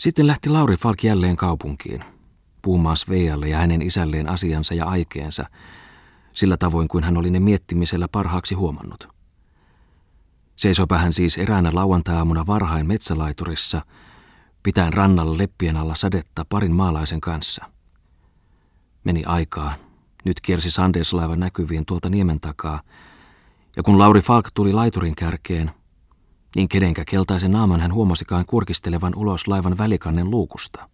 Sitten lähti Lauri Falk jälleen kaupunkiin, puhumaan Svealle ja hänen isälleen asiansa ja aikeensa, sillä tavoin kuin hän oli ne miettimisellä parhaaksi huomannut. Seisopä hän siis eräänä lauantai-aamuna varhain metsälaiturissa, pitäen rannalla leppien alla sadetta parin maalaisen kanssa. Meni aikaa. Nyt kiersi Sandeslaiva näkyviin tuolta niemen takaa, ja kun Lauri Falk tuli laiturin kärkeen, niin kenenkä keltaisen naaman hän huomasikaan kurkistelevan ulos laivan välikannen luukusta.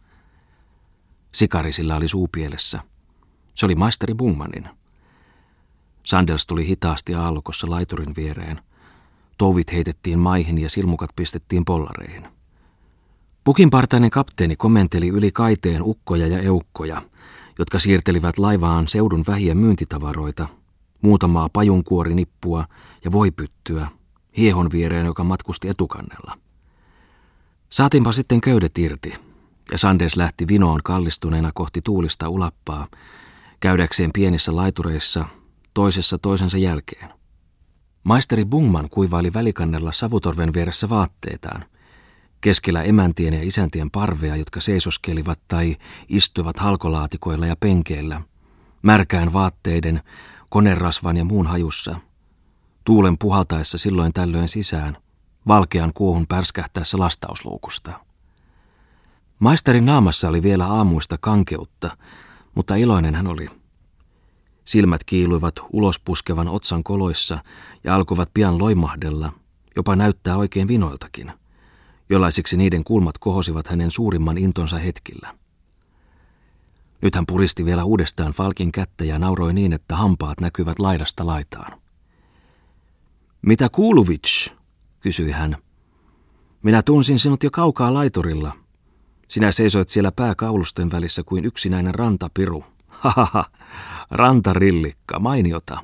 Sikari sillä oli suupielessä. Se oli maisteri Bungmanin. Sandels tuli hitaasti aallokossa laiturin viereen. Touvit heitettiin maihin ja silmukat pistettiin pollareihin. Pukinpartainen kapteeni kommenteli yli kaiteen ukkoja ja eukkoja, jotka siirtelivät laivaan seudun vähiä myyntitavaroita, muutamaa pajunkuorinippua ja voipyttyä, hiehon viereen, joka matkusti etukannella. Saatiinpa sitten köydet irti, ja Sanders lähti vinoon kallistuneena kohti tuulista ulappaa, käydäkseen pienissä laitureissa, toisessa toisensa jälkeen. Maisteri Bungman kuivaili välikannella savutorven vieressä vaatteitaan, keskellä emäntien ja isäntien parvea, jotka seisoskelivat tai istuivat halkolaatikoilla ja penkeillä, märkään vaatteiden, konerasvan ja muun hajussa, tuulen puhaltaessa silloin tällöin sisään, valkean kuohun pärskähtäessä lastausluukusta. Maisterin naamassa oli vielä aamuista kankeutta, mutta iloinen hän oli. Silmät kiiluivat ulospuskevan otsan koloissa ja alkoivat pian loimahdella, jopa näyttää oikein vinoiltakin, jollaisiksi niiden kulmat kohosivat hänen suurimman intonsa hetkillä. Nyt hän puristi vielä uudestaan Falkin kättä ja nauroi niin, että hampaat näkyvät laidasta laitaan. Mitä Kuuluvic? kysyi hän. Minä tunsin sinut jo kaukaa laiturilla. Sinä seisoit siellä pääkaulusten välissä kuin yksinäinen rantapiru. Hahaha, rantarillikka, mainiota.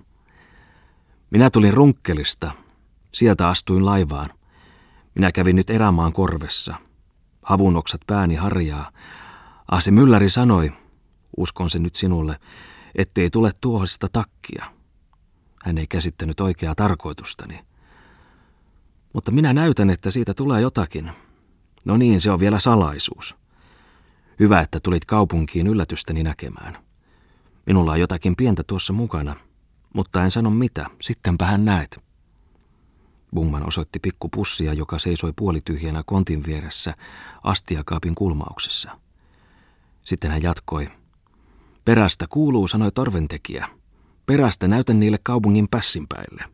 Minä tulin runkkelista. Sieltä astuin laivaan. Minä kävin nyt erämaan korvessa. Havunoksat pääni harjaa. Ah, se mylläri sanoi, uskon se nyt sinulle, ettei tule tuohista takkia. Hän ei käsittänyt oikeaa tarkoitustani. Mutta minä näytän, että siitä tulee jotakin. No niin, se on vielä salaisuus. Hyvä, että tulit kaupunkiin yllätystäni näkemään. Minulla on jotakin pientä tuossa mukana, mutta en sano mitä, sittenpä hän näet. Bungman osoitti pikkupussia, joka seisoi puolityhjänä kontin vieressä astiakaapin kulmauksessa. Sitten hän jatkoi. Perästä kuuluu, sanoi torventekijä. Perästä näytän niille kaupungin pässinpäille.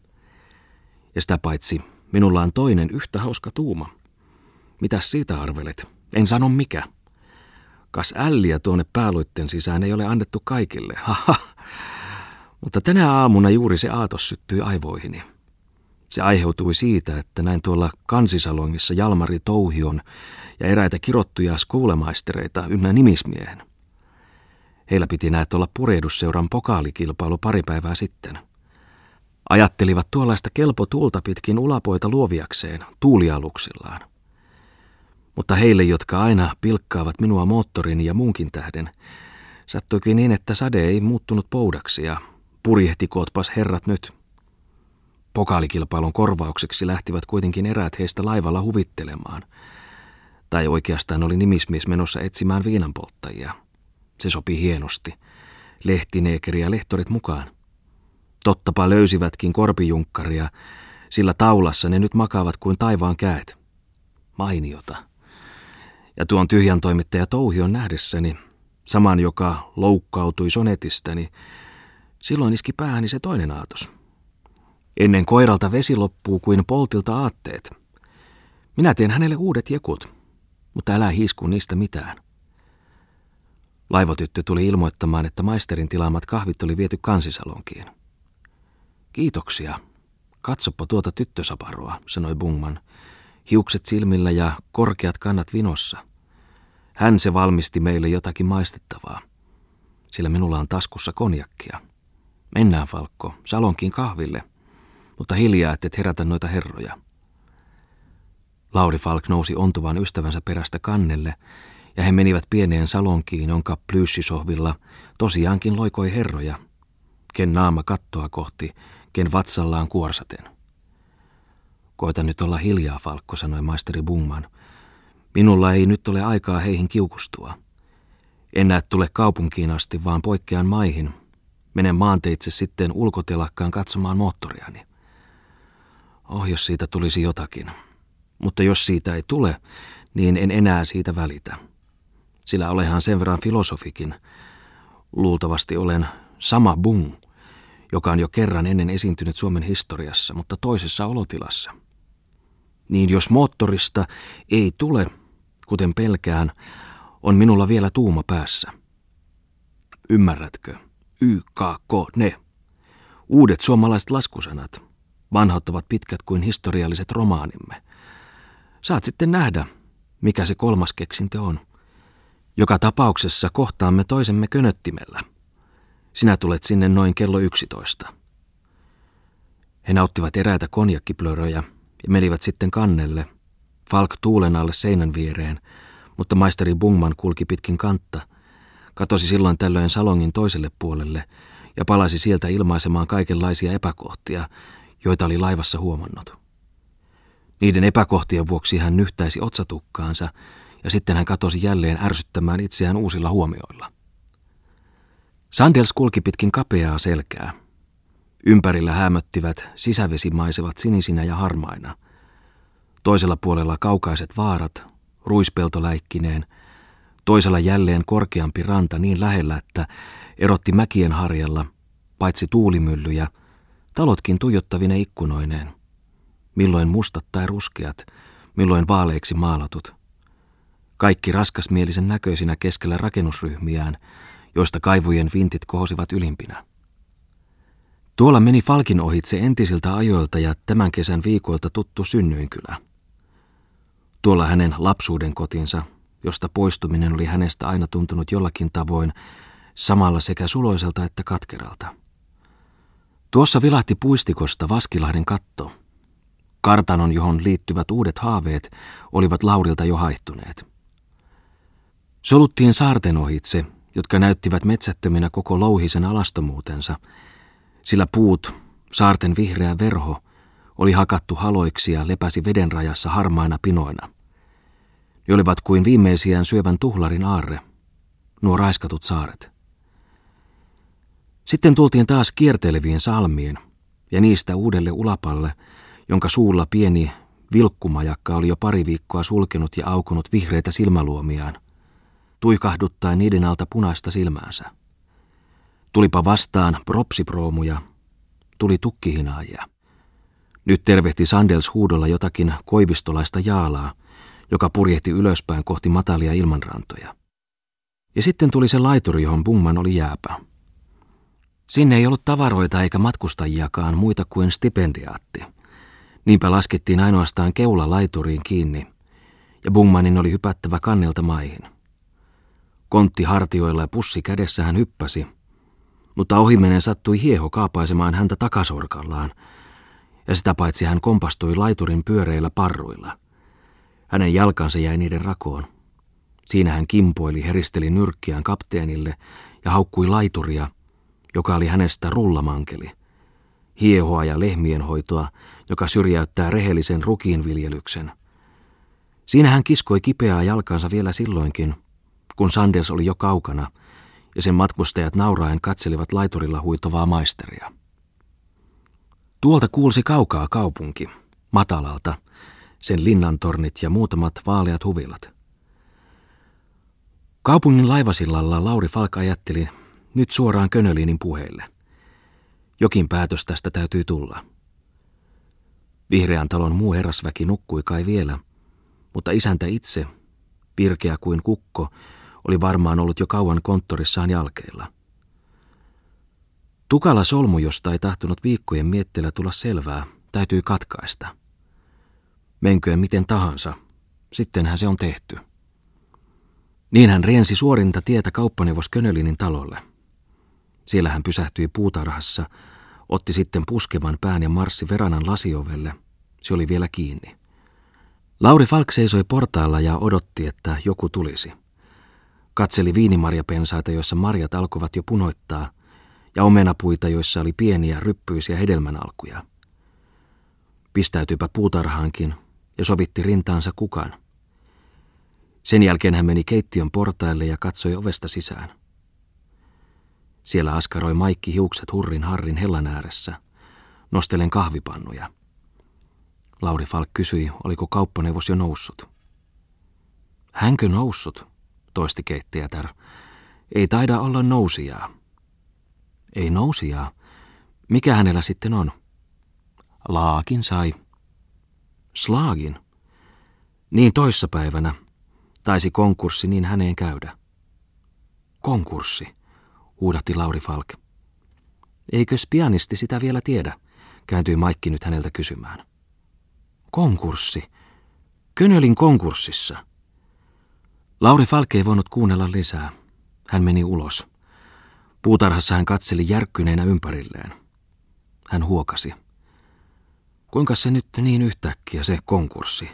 Ja sitä paitsi, minulla on toinen yhtä hauska tuuma. Mitäs siitä arvelet? En sano mikä. Kas älliä tuonne pääluitten sisään ei ole annettu kaikille. Haha. Mutta tänä aamuna juuri se aatos syttyi aivoihini. Se aiheutui siitä, että näin tuolla kansisalongissa Jalmari Touhion ja eräitä kirottuja skuulemaistereita ynnä nimismiehen. Heillä piti näet olla purehdusseuran pokaalikilpailu pari päivää sitten. Ajattelivat tuollaista kelpo tuulta pitkin ulapoita luoviakseen tuulialuksillaan. Mutta heille, jotka aina pilkkaavat minua moottorini ja muunkin tähden, sattuikin niin, että sade ei muuttunut poudaksi ja purjehtikootpas herrat nyt. Pokaalikilpailun korvaukseksi lähtivät kuitenkin eräät heistä laivalla huvittelemaan. Tai oikeastaan oli nimismies menossa etsimään viinanpolttajia. Se sopi hienosti. Lehtineekeri ja lehtorit mukaan. Tottapa löysivätkin korpijunkkaria, sillä taulassa ne nyt makaavat kuin taivaan käet. Mainiota. Ja tuon tyhjän toimittaja Touhion nähdessäni, saman joka loukkautui sonetistani, silloin iski päähäni se toinen aatos. Ennen koiralta vesi loppuu kuin poltilta aatteet. Minä teen hänelle uudet jekut, mutta älä hiisku niistä mitään. Laivotyttö tuli ilmoittamaan, että maisterin tilaamat kahvit oli viety kansisalonkiin. Kiitoksia. Katsoppa tuota tyttösaparoa, sanoi Bungman. Hiukset silmillä ja korkeat kannat vinossa. Hän se valmisti meille jotakin maistettavaa, sillä minulla on taskussa konjakkia. Mennään, Falkko, salonkin kahville, mutta hiljaa, et herätä noita herroja. Lauri Falk nousi ontuvan ystävänsä perästä kannelle ja he menivät pieneen salonkiin, jonka plyssisohvilla tosiaankin loikoi herroja, ken naama kattoa kohti, ken vatsallaan kuorsaten. Koita nyt olla hiljaa, Falkko, sanoi maisteri Bungman. Minulla ei nyt ole aikaa heihin kiukustua. En näe tule kaupunkiin asti, vaan poikkean maihin. Menen maanteitse sitten ulkotelakkaan katsomaan moottoriani. Oh, jos siitä tulisi jotakin. Mutta jos siitä ei tule, niin en enää siitä välitä. Sillä olehan sen verran filosofikin. Luultavasti olen sama Bung, joka on jo kerran ennen esiintynyt Suomen historiassa, mutta toisessa olotilassa. Niin jos moottorista ei tule, kuten pelkään, on minulla vielä tuuma päässä. Ymmärrätkö? Y, K, K, ne. Uudet suomalaiset laskusanat. Vanhat ovat pitkät kuin historialliset romaanimme. Saat sitten nähdä, mikä se kolmas keksintö on. Joka tapauksessa kohtaamme toisemme könöttimellä. Sinä tulet sinne noin kello yksitoista. He nauttivat eräitä konjakkiplöröjä ja menivät sitten kannelle, Falk tuulen alle seinän viereen, mutta maisteri Bungman kulki pitkin kantta, katosi silloin tällöin salongin toiselle puolelle ja palasi sieltä ilmaisemaan kaikenlaisia epäkohtia, joita oli laivassa huomannut. Niiden epäkohtien vuoksi hän nyhtäisi otsatukkaansa sitten hän katosi jälleen ärsyttämään itseään uusilla huomioilla. Sandels kulki pitkin kapeaa selkää. Ympärillä hämöttivät sisävesimaisevat sinisinä ja harmaina. Toisella puolella kaukaiset vaarat, ruispelto läikkineen, toisella jälleen korkeampi ranta niin lähellä, että erotti mäkien harjalla, paitsi tuulimyllyjä, talotkin tuijottavine ikkunoineen. Milloin mustat tai ruskeat, milloin vaaleiksi maalatut. Kaikki raskasmielisen näköisinä keskellä rakennusryhmiään, joista kaivujen vintit kohosivat ylimpinä. Tuolla meni Falkin ohitse entisiltä ajoilta ja tämän kesän viikoilta tuttu synnyinkylä. Tuolla hänen lapsuuden kotinsa, josta poistuminen oli hänestä aina tuntunut jollakin tavoin samalla sekä suloiselta että katkeralta. Tuossa vilahti puistikosta Vaskilahden katto. Kartanon, johon liittyvät uudet haaveet, olivat Laurilta jo haihtuneet. Soluttiin saarten ohitse, jotka näyttivät metsättöminä koko louhisen alastomuutensa, sillä puut, saarten vihreä verho, oli hakattu haloiksi ja lepäsi veden rajassa harmaina pinoina. Ne olivat kuin viimeisiään syövän tuhlarin aarre, nuo raiskatut saaret. Sitten tultiin taas kierteleviin salmiin ja niistä uudelle ulapalle, jonka suulla pieni vilkkumajakka oli jo pari viikkoa sulkenut ja aukunut vihreitä silmäluomiaan, tuikahduttaen niiden alta punaista silmäänsä. Tulipa vastaan propsiproomuja, tuli tukkihinaajia. Nyt tervehti Sandels huudolla jotakin koivistolaista jaalaa, joka purjehti ylöspäin kohti matalia ilmanrantoja. Ja sitten tuli se laituri, johon Bungman oli jääpä. Sinne ei ollut tavaroita eikä matkustajiakaan muita kuin stipendiaatti. Niinpä laskettiin ainoastaan keula laituriin kiinni, ja Bungmanin oli hypättävä kannelta maihin. Kontti hartioilla ja pussi kädessä hän hyppäsi, mutta ohimenen sattui hieho kaapaisemaan häntä takasorkallaan, ja sitä paitsi hän kompastui laiturin pyöreillä parruilla. Hänen jalkansa jäi niiden rakoon. Siinä hän kimpoili, heristeli nyrkkiään kapteenille ja haukkui laituria, joka oli hänestä rullamankeli. Hiehoa ja lehmien hoitoa, joka syrjäyttää rehellisen rukiinviljelyksen. Siinä hän kiskoi kipeää jalkansa vielä silloinkin, kun Sanders oli jo kaukana, ja sen matkustajat nauraen katselivat laiturilla huitavaa maisteria. Tuolta kuulsi kaukaa kaupunki, matalalta, sen linnantornit ja muutamat vaaleat huvilat. Kaupungin laivasillalla Lauri Falk ajatteli nyt suoraan Könölinin puheille. Jokin päätös tästä täytyy tulla. Vihreän talon muu herrasväki nukkui kai vielä, mutta isäntä itse, virkeä kuin kukko, oli varmaan ollut jo kauan konttorissaan jalkeilla. Tukala solmu, josta ei tahtunut viikkojen mietteellä tulla selvää, täytyy katkaista. Menköön miten tahansa, sittenhän se on tehty. Niin hän riensi suorinta tietä kauppaneuvos Könölinin talolle. Siellä hän pysähtyi puutarhassa, otti sitten puskevan pään ja marssi Veranan lasiovelle. Se oli vielä kiinni. Lauri Falk seisoi portaalla ja odotti, että joku tulisi. Katseli viinimarjapensaita, joissa marjat alkoivat jo punoittaa, ja omenapuita, joissa oli pieniä ryppyisiä hedelmänalkuja. Pistäytyypä puutarhaankin ja sovitti rintaansa kukan. Sen jälkeen hän meni keittiön portaille ja katsoi ovesta sisään. Siellä askaroi Maikki hiukset hurrin harrin hellan ääressä, nostelen kahvipannuja. Lauri Falk kysyi, oliko kauppaneuvos jo noussut. Hänkö noussut, toisti keittäjätär. Ei taida olla nousijaa. Ei nousijaa. Mikä hänellä sitten on? Laakin sai. Slaagin? Niin toissapäivänä. Taisi konkurssi niin häneen käydä. Konkurssi, huudatti Lauri Falk. Eikö pianisti sitä vielä tiedä, kääntyi Maikki nyt häneltä kysymään. Konkurssi? Könölin konkurssissa. Lauri Falk ei voinut kuunnella lisää. Hän meni ulos. Puutarhassa hän katseli järkkyneenä ympärilleen. Hän huokasi. Kuinka se nyt niin yhtäkkiä se konkurssi?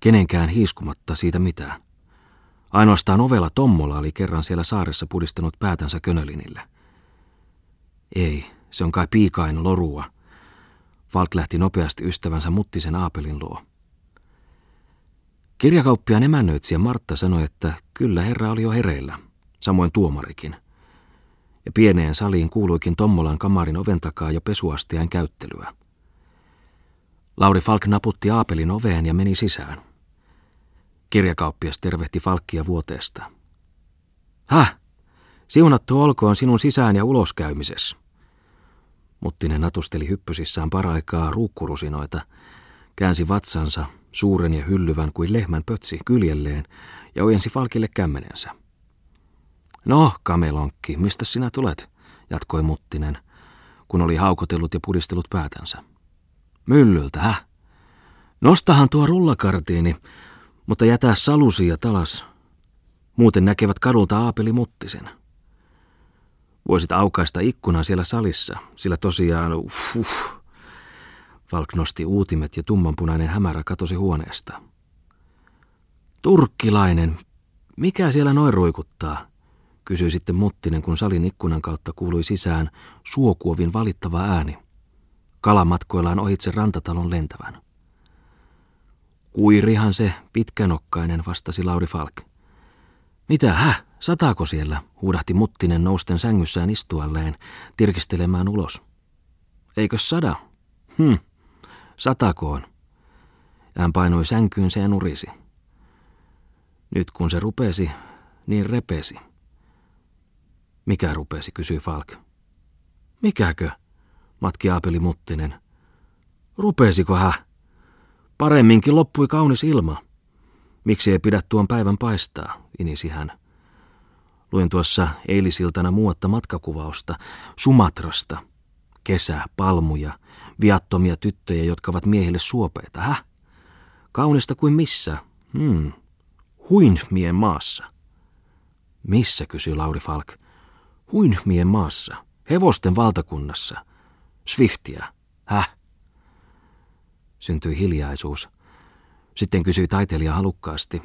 Kenenkään hiiskumatta siitä mitään. Ainoastaan ovella Tommola oli kerran siellä saaressa pudistanut päätänsä Könölinille. Ei, se on kai piikain lorua. Falk lähti nopeasti ystävänsä Muttisen Aapelin luo. Kirjakauppiaan emännöitsijä Martta sanoi, että kyllä herra oli jo hereillä, samoin tuomarikin. Ja pieneen saliin kuuluikin Tommolan kamarin oven takaa jo pesuastiain käyttelyä. Lauri Falk naputti Aapelin oveen ja meni sisään. Kirjakauppias tervehti Falkkia vuoteesta. Häh? Siunattu olkoon sinun sisään- ja uloskäymisessä. Muttinen natusteli hyppysissään paraikaa ruukkurusinoita, käänsi vatsansa, suuren ja hyllyvän kuin lehmän pötsi kyljelleen ja ojensi Falkille kämmenensä. No, kamelonkki, mistä sinä tulet? jatkoi Muttinen, kun oli haukotellut ja pudistellut päätänsä. Myllyltä, häh? Nostahan tuo rullakartiini, mutta jätä salusia talas. Muuten näkevät kadulta Aapeli Muttisen. Voisit aukaista ikkunan siellä salissa, sillä tosiaan, uh, uh. Valk nosti uutimet ja tummanpunainen hämärä katosi huoneesta. Turkkilainen, mikä siellä noin ruikuttaa? kysyi sitten Muttinen, kun salin ikkunan kautta kuului sisään suokuovin valittava ääni. Kalamatkoillaan ohitse rantatalon lentävän. Kuirihan se, pitkänokkainen, vastasi Lauri Falk. Mitä, hä? Sataako siellä? huudahti Muttinen nousten sängyssään istualleen, tirkistelemään ulos. Eikö sada? Hm, satakoon. Hän painoi sänkyynsä ja nurisi. Nyt kun se rupesi, niin repesi. Mikä rupesi, kysyi Falk. Mikäkö? matki Aapeli Muttinen. Rupesiko hä? Paremminkin loppui kaunis ilma. Miksi ei pidä tuon päivän paistaa, inisi hän. Luin tuossa eilisiltana muuatta matkakuvausta Sumatrasta. Kesä, palmuja, viattomia tyttöjä, jotka ovat miehille suopeita. Häh? Kaunista kuin missä? Hmm. Huinmien maassa. Missä, kysyi Lauri Falk. Huinmien maassa. Hevosten valtakunnassa. Swiftia. Häh? Syntyi hiljaisuus. Sitten kysyi taiteilija halukkaasti.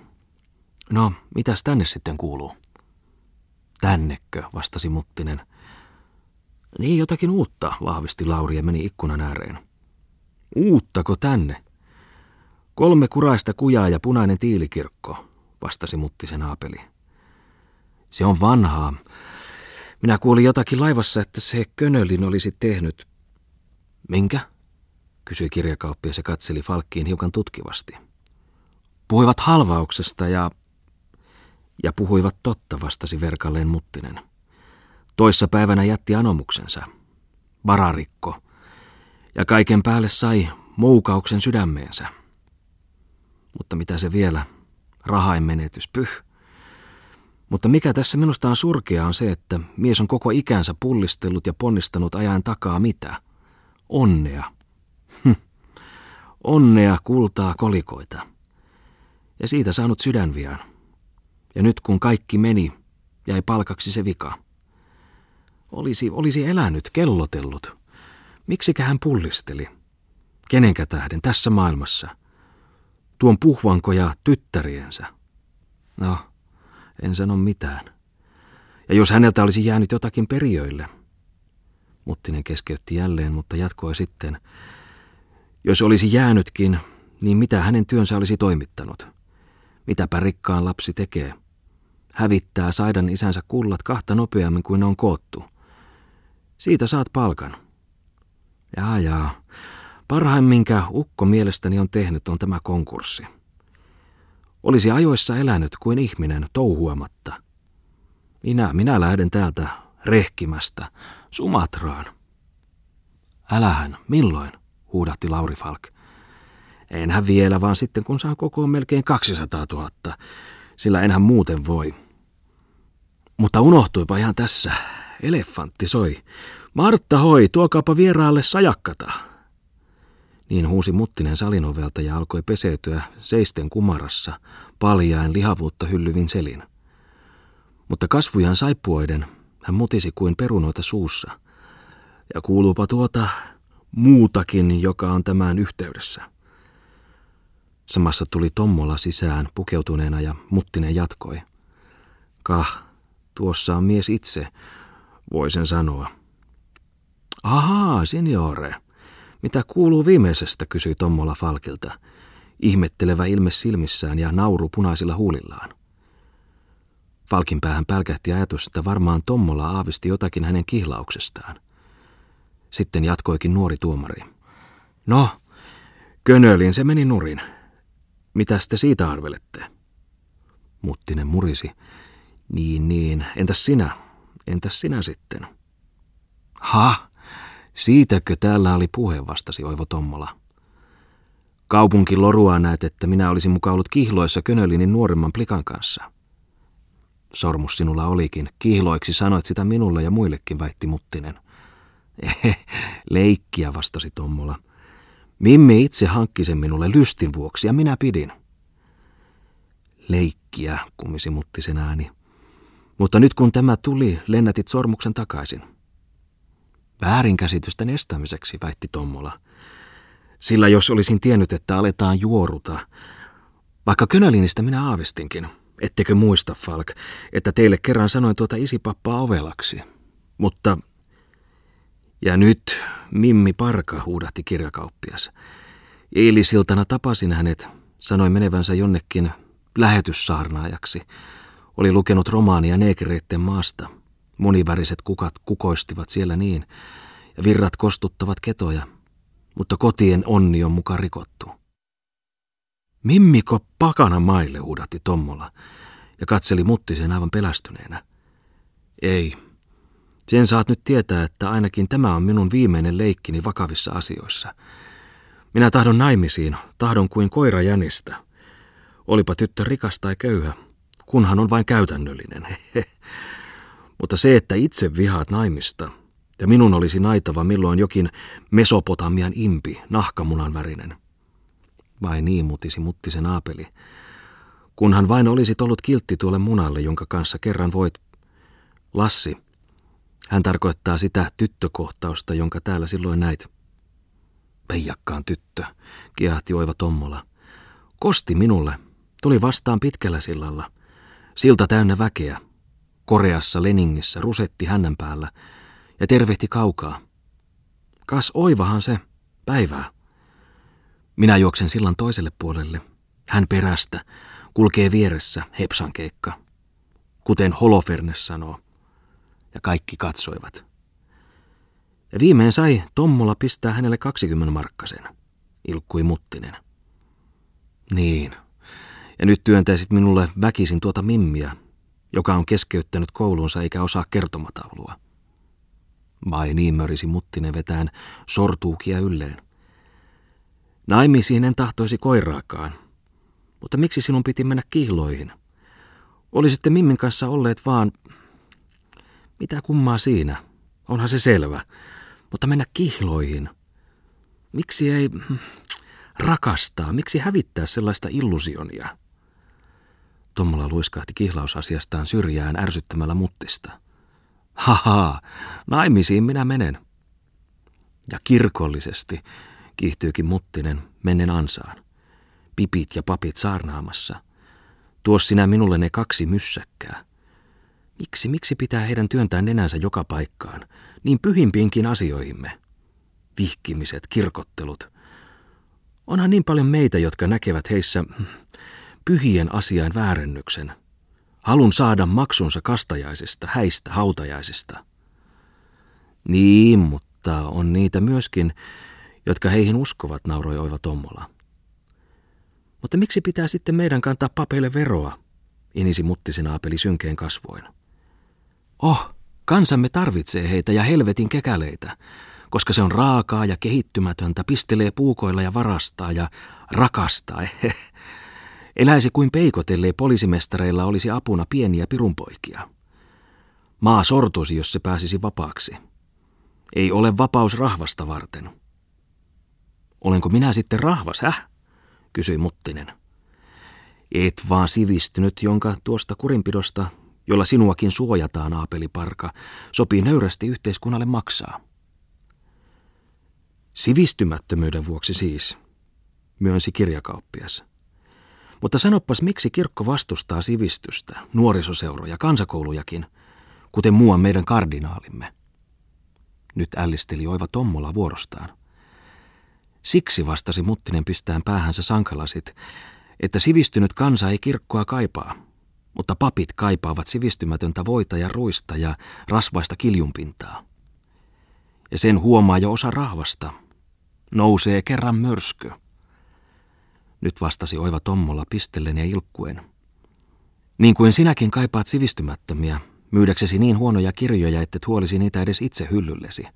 No, mitäs tänne sitten kuuluu? Tännekö, vastasi Muttinen. Niin jotakin uutta, vahvisti Lauri ja meni ikkunan ääreen. Uuttako tänne? Kolme kuraista kujaa ja punainen tiilikirkko, vastasi Muttisen aapeli. Se on vanhaa. Minä kuulin jotakin laivassa, että se Könölin olisi tehnyt. Minkä? kysyi kirjakauppia ja katseli Falkkiin hiukan tutkivasti. Puhuivat halvauksesta ja... Ja puhuivat totta, vastasi verkalleen Muttinen. Toissa päivänä jätti anomuksensa. Vararikko. Ja kaiken päälle sai moukauksen sydämeensä. Mutta mitä se vielä? Rahain menetys, pyh. Mutta mikä tässä minusta on surkea on se, että mies on koko ikänsä pullistellut ja ponnistanut ajan takaa mitä? Onnea. Hm. Onnea, kultaa, kolikoita. Ja siitä saanut sydänvian. Ja nyt kun kaikki meni, jäi palkaksi se vika. Olisi, olisi elänyt, kellotellut. Miksikä hän pullisteli? Kenenkä tähden tässä maailmassa? Tuon puhvankoja tyttäriensä. No, en sano mitään. Ja jos häneltä olisi jäänyt jotakin periöille. Muttinen keskeytti jälleen, mutta jatkoi sitten. Jos olisi jäänytkin, niin mitä hänen työnsä olisi toimittanut? Mitäpä rikkaan lapsi tekee? Hävittää Saidan isänsä kullat kahta nopeammin kuin ne on koottu. Siitä saat palkan. Jaa, jaa. Parhain, minkä ukko mielestäni on tehnyt, on tämä konkurssi. Olisi ajoissa elänyt kuin ihminen touhuamatta. Minä, minä lähden täältä rehkimästä Sumatraan. Älähän, milloin? huudahti Lauri Falk. Enhän vielä, vaan sitten kun saan kokoon melkein 200 000, sillä enhän muuten voi. Mutta unohtuipa ihan tässä. Elefantti soi. Martta hoi, tuokaapa vieraalle sajakkata. Niin huusi Muttinen salinovelta ja alkoi peseytyä seisten kumarassa, paljain lihavuutta hyllyvin selin. Mutta kasvujaan saippuoiden hän mutisi kuin perunoita suussa. Ja kuuluupa tuota muutakin, joka on tämän yhteydessä. Samassa tuli Tommola sisään pukeutuneena ja Muttinen jatkoi. Kah, tuossa on mies itse, voisen sanoa. Ahaa, signore. Mitä kuuluu viimeisestä, kysyi Tommola Falkilta. Ihmettelevä ilme silmissään ja nauru punaisilla huulillaan. Falkin päähän pälkähti ajatus, että varmaan Tommola aavisti jotakin hänen kihlauksestaan. Sitten jatkoikin nuori tuomari. No, könölin se meni nurin. Mitä te siitä arvelette? Muttinen murisi. Niin, niin, entäs sinä? Entäs sinä sitten? Ha, siitäkö täällä oli puhe, vastasi Oivo Tommola. Kaupunki lorua näet, että minä olisin mukaan ollut kihloissa Könölinin nuoremman plikan kanssa. Sormus sinulla olikin. Kihloiksi sanoit sitä minulle ja muillekin, väitti Muttinen. Ehe, leikkiä, vastasi Tommola. Mimmi itse hankki sen minulle lystin vuoksi ja minä pidin. Leikkiä, kumisi Muttisen ääni. Mutta nyt kun tämä tuli, lennätit sormuksen takaisin. Väärinkäsitysten estämiseksi, väitti Tommola. Sillä jos olisin tiennyt, että aletaan juoruta, vaikka Könälinistä minä aavistinkin, ettekö muista, Falk, että teille kerran sanoin tuota isipappaa ovelaksi. Mutta... Ja nyt Mimmi Parka, huudahti kirjakauppias. Eilisiltana tapasin hänet, sanoi menevänsä jonnekin lähetyssaarnaajaksi – oli lukenut romaania neekereitten maasta. Moniväriset kukat kukoistivat siellä niin, ja virrat kostuttavat ketoja, mutta kotien onni on mukaan rikottu. Mimmiko pakana maille, huudatti Tommola, ja katseli muttisen aivan pelästyneenä. Ei. Sen saat nyt tietää, että ainakin tämä on minun viimeinen leikkini vakavissa asioissa. Minä tahdon naimisiin, tahdon kuin koira jänistä. Olipa tyttö rikas tai köyhä, kunhan on vain käytännöllinen. Mutta se, että itse vihaat naimista, ja minun olisi naitava milloin jokin Mesopotamian impi, nahkamunan värinen. Vai niin, mutisi muttisen aapeli. Kunhan vain olisit ollut kiltti tuolle munalle, jonka kanssa kerran voit... Lassi. Hän tarkoittaa sitä tyttökohtausta, jonka täällä silloin näit. Peijakkaan tyttö, kiahti oiva Tommola. Kosti minulle. Tuli vastaan pitkällä sillalla. Silta täynnä väkeä. Koreassa Leningissä rusetti hänen päällä ja tervehti kaukaa. Kas oivahan se, päivää. Minä juoksen sillan toiselle puolelle. Hän perästä, kulkee vieressä, hepsan keikka. Kuten Holofernes sanoo. Ja kaikki katsoivat. Ja viimein sai Tommola pistää hänelle 20 markkasen, ilkkui Muttinen. Niin, ja nyt työntäisit minulle väkisin tuota mimmiä, joka on keskeyttänyt koulunsa eikä osaa kertomataulua. Vai niin mörisi Muttinen vetään sortuukia ylleen. Naimisiin en tahtoisi koiraakaan, mutta miksi sinun piti mennä kihloihin? Olisitte Mimmin kanssa olleet vaan... Mitä kummaa siinä? Onhan se selvä. Mutta mennä kihloihin. Miksi ei rakastaa? Miksi hävittää sellaista illusionia? Tommola luiskahti kihlausasiastaan syrjään ärsyttämällä muttista. Haha, naimisiin minä menen. Ja kirkollisesti, kiihtyykin muttinen, mennen ansaan. Pipit ja papit saarnaamassa. Tuo sinä minulle ne kaksi myssäkkää. Miksi, miksi pitää heidän työntää nenänsä joka paikkaan, niin pyhimpiinkin asioihimme? Vihkimiset, kirkottelut. Onhan niin paljon meitä, jotka näkevät heissä pyhien asiain väärennyksen, halun saada maksunsa kastajaisista, häistä, hautajaisista. Niin, mutta on niitä myöskin, jotka heihin uskovat, nauroi Oiva Tommola. Mutta miksi pitää sitten meidän kantaa papeille veroa, inisi muttisena apeli synkeen kasvoin. Oh, kansamme tarvitsee heitä ja helvetin kekäleitä, koska se on raakaa ja kehittymätöntä, pistelee puukoilla ja varastaa ja rakastaa. Eläisi kuin peikotellee poliisimestareilla olisi apuna pieniä pirunpoikia. Maa sortuisi, jos se pääsisi vapaaksi. Ei ole vapaus rahvasta varten. Olenko minä sitten rahvas, häh? kysyi Muttinen. Et vaan sivistynyt, jonka tuosta kurinpidosta, jolla sinuakin suojataan, aapeliparka, sopii nöyrästi yhteiskunnalle maksaa. Sivistymättömyyden vuoksi siis, myönsi kirjakauppias. Mutta sanoppas, miksi kirkko vastustaa sivistystä, nuorisoseuroja, kansakoulujakin, kuten muuan meidän kardinaalimme. Nyt ällisteli oiva Tommola vuorostaan. Siksi vastasi Muttinen pistään päähänsä sankalasit, että sivistynyt kansa ei kirkkoa kaipaa, mutta papit kaipaavat sivistymätöntä voita ja ruista ja rasvaista kiljunpintaa. Ja sen huomaa jo osa rahvasta. Nousee kerran myrsky. Nyt vastasi oiva Tommola pistellen ja ilkkuen. Niin kuin sinäkin kaipaat sivistymättömiä, myydäksesi niin huonoja kirjoja, että huolisi niitä edes itse hyllyllesi.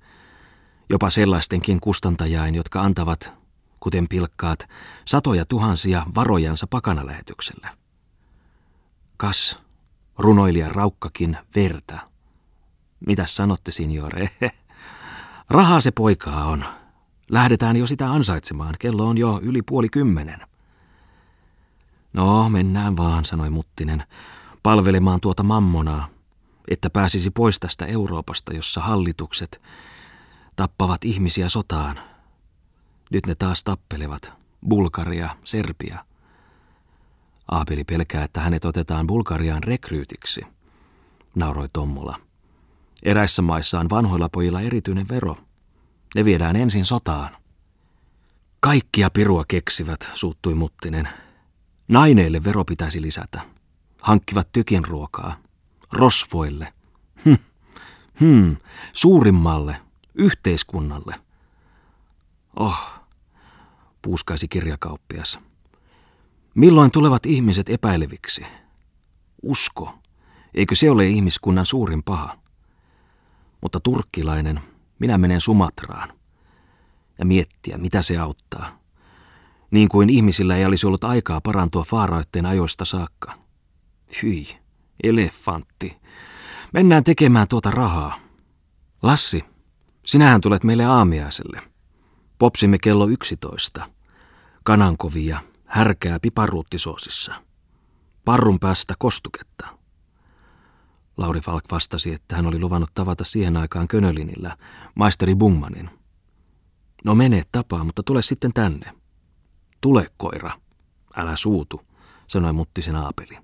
Jopa sellaistenkin kustantajain, jotka antavat kuten pilkkaat, satoja tuhansia varojansa pakanalähetykselle. Kas, runoilija Raukkakin verta. Mitä sanotte, signore? Rahaa se poikaa on. Lähdetään jo sitä ansaitsemaan. Kello on jo yli puoli kymmenen. No, mennään vaan, sanoi Muttinen, palvelemaan tuota mammonaa, että pääsisi pois tästä Euroopasta, jossa hallitukset tappavat ihmisiä sotaan – nyt ne taas tappelevat. Bulgaria, Serbia. Aapeli pelkää, että hänet otetaan Bulgariaan rekryytiksi, nauroi Tommola. Eräissä maissa on vanhoilla pojilla erityinen vero. Ne viedään ensin sotaan. Kaikkia pirua keksivät, suuttui Muttinen. Naineille vero pitäisi lisätä. Hankkivat tykin ruokaa. Rosvoille. Hm. Hmm. Suurimmalle. Yhteiskunnalle. Oh, puuskaisi kirjakauppias. Milloin tulevat ihmiset epäileviksi? Usko. Eikö se ole ihmiskunnan suurin paha? Mutta turkkilainen, minä menen Sumatraan. Ja miettiä, mitä se auttaa. Niin kuin ihmisillä ei olisi ollut aikaa parantua faaraitteen ajoista saakka. Hyi, elefantti. Mennään tekemään tuota rahaa. Lassi, sinähän tulet meille aamiaiselle. Popsimme kello yksitoista. Kanankovia, härkää piparuuttisoosissa. Parrun päästä kostuketta. Lauri Falk vastasi, että hän oli luvannut tavata siihen aikaan Könölinillä, maisteri Bungmanin. No mene tapaa, mutta tule sitten tänne. Tule, koira. Älä suutu, sanoi muttisen aapeli.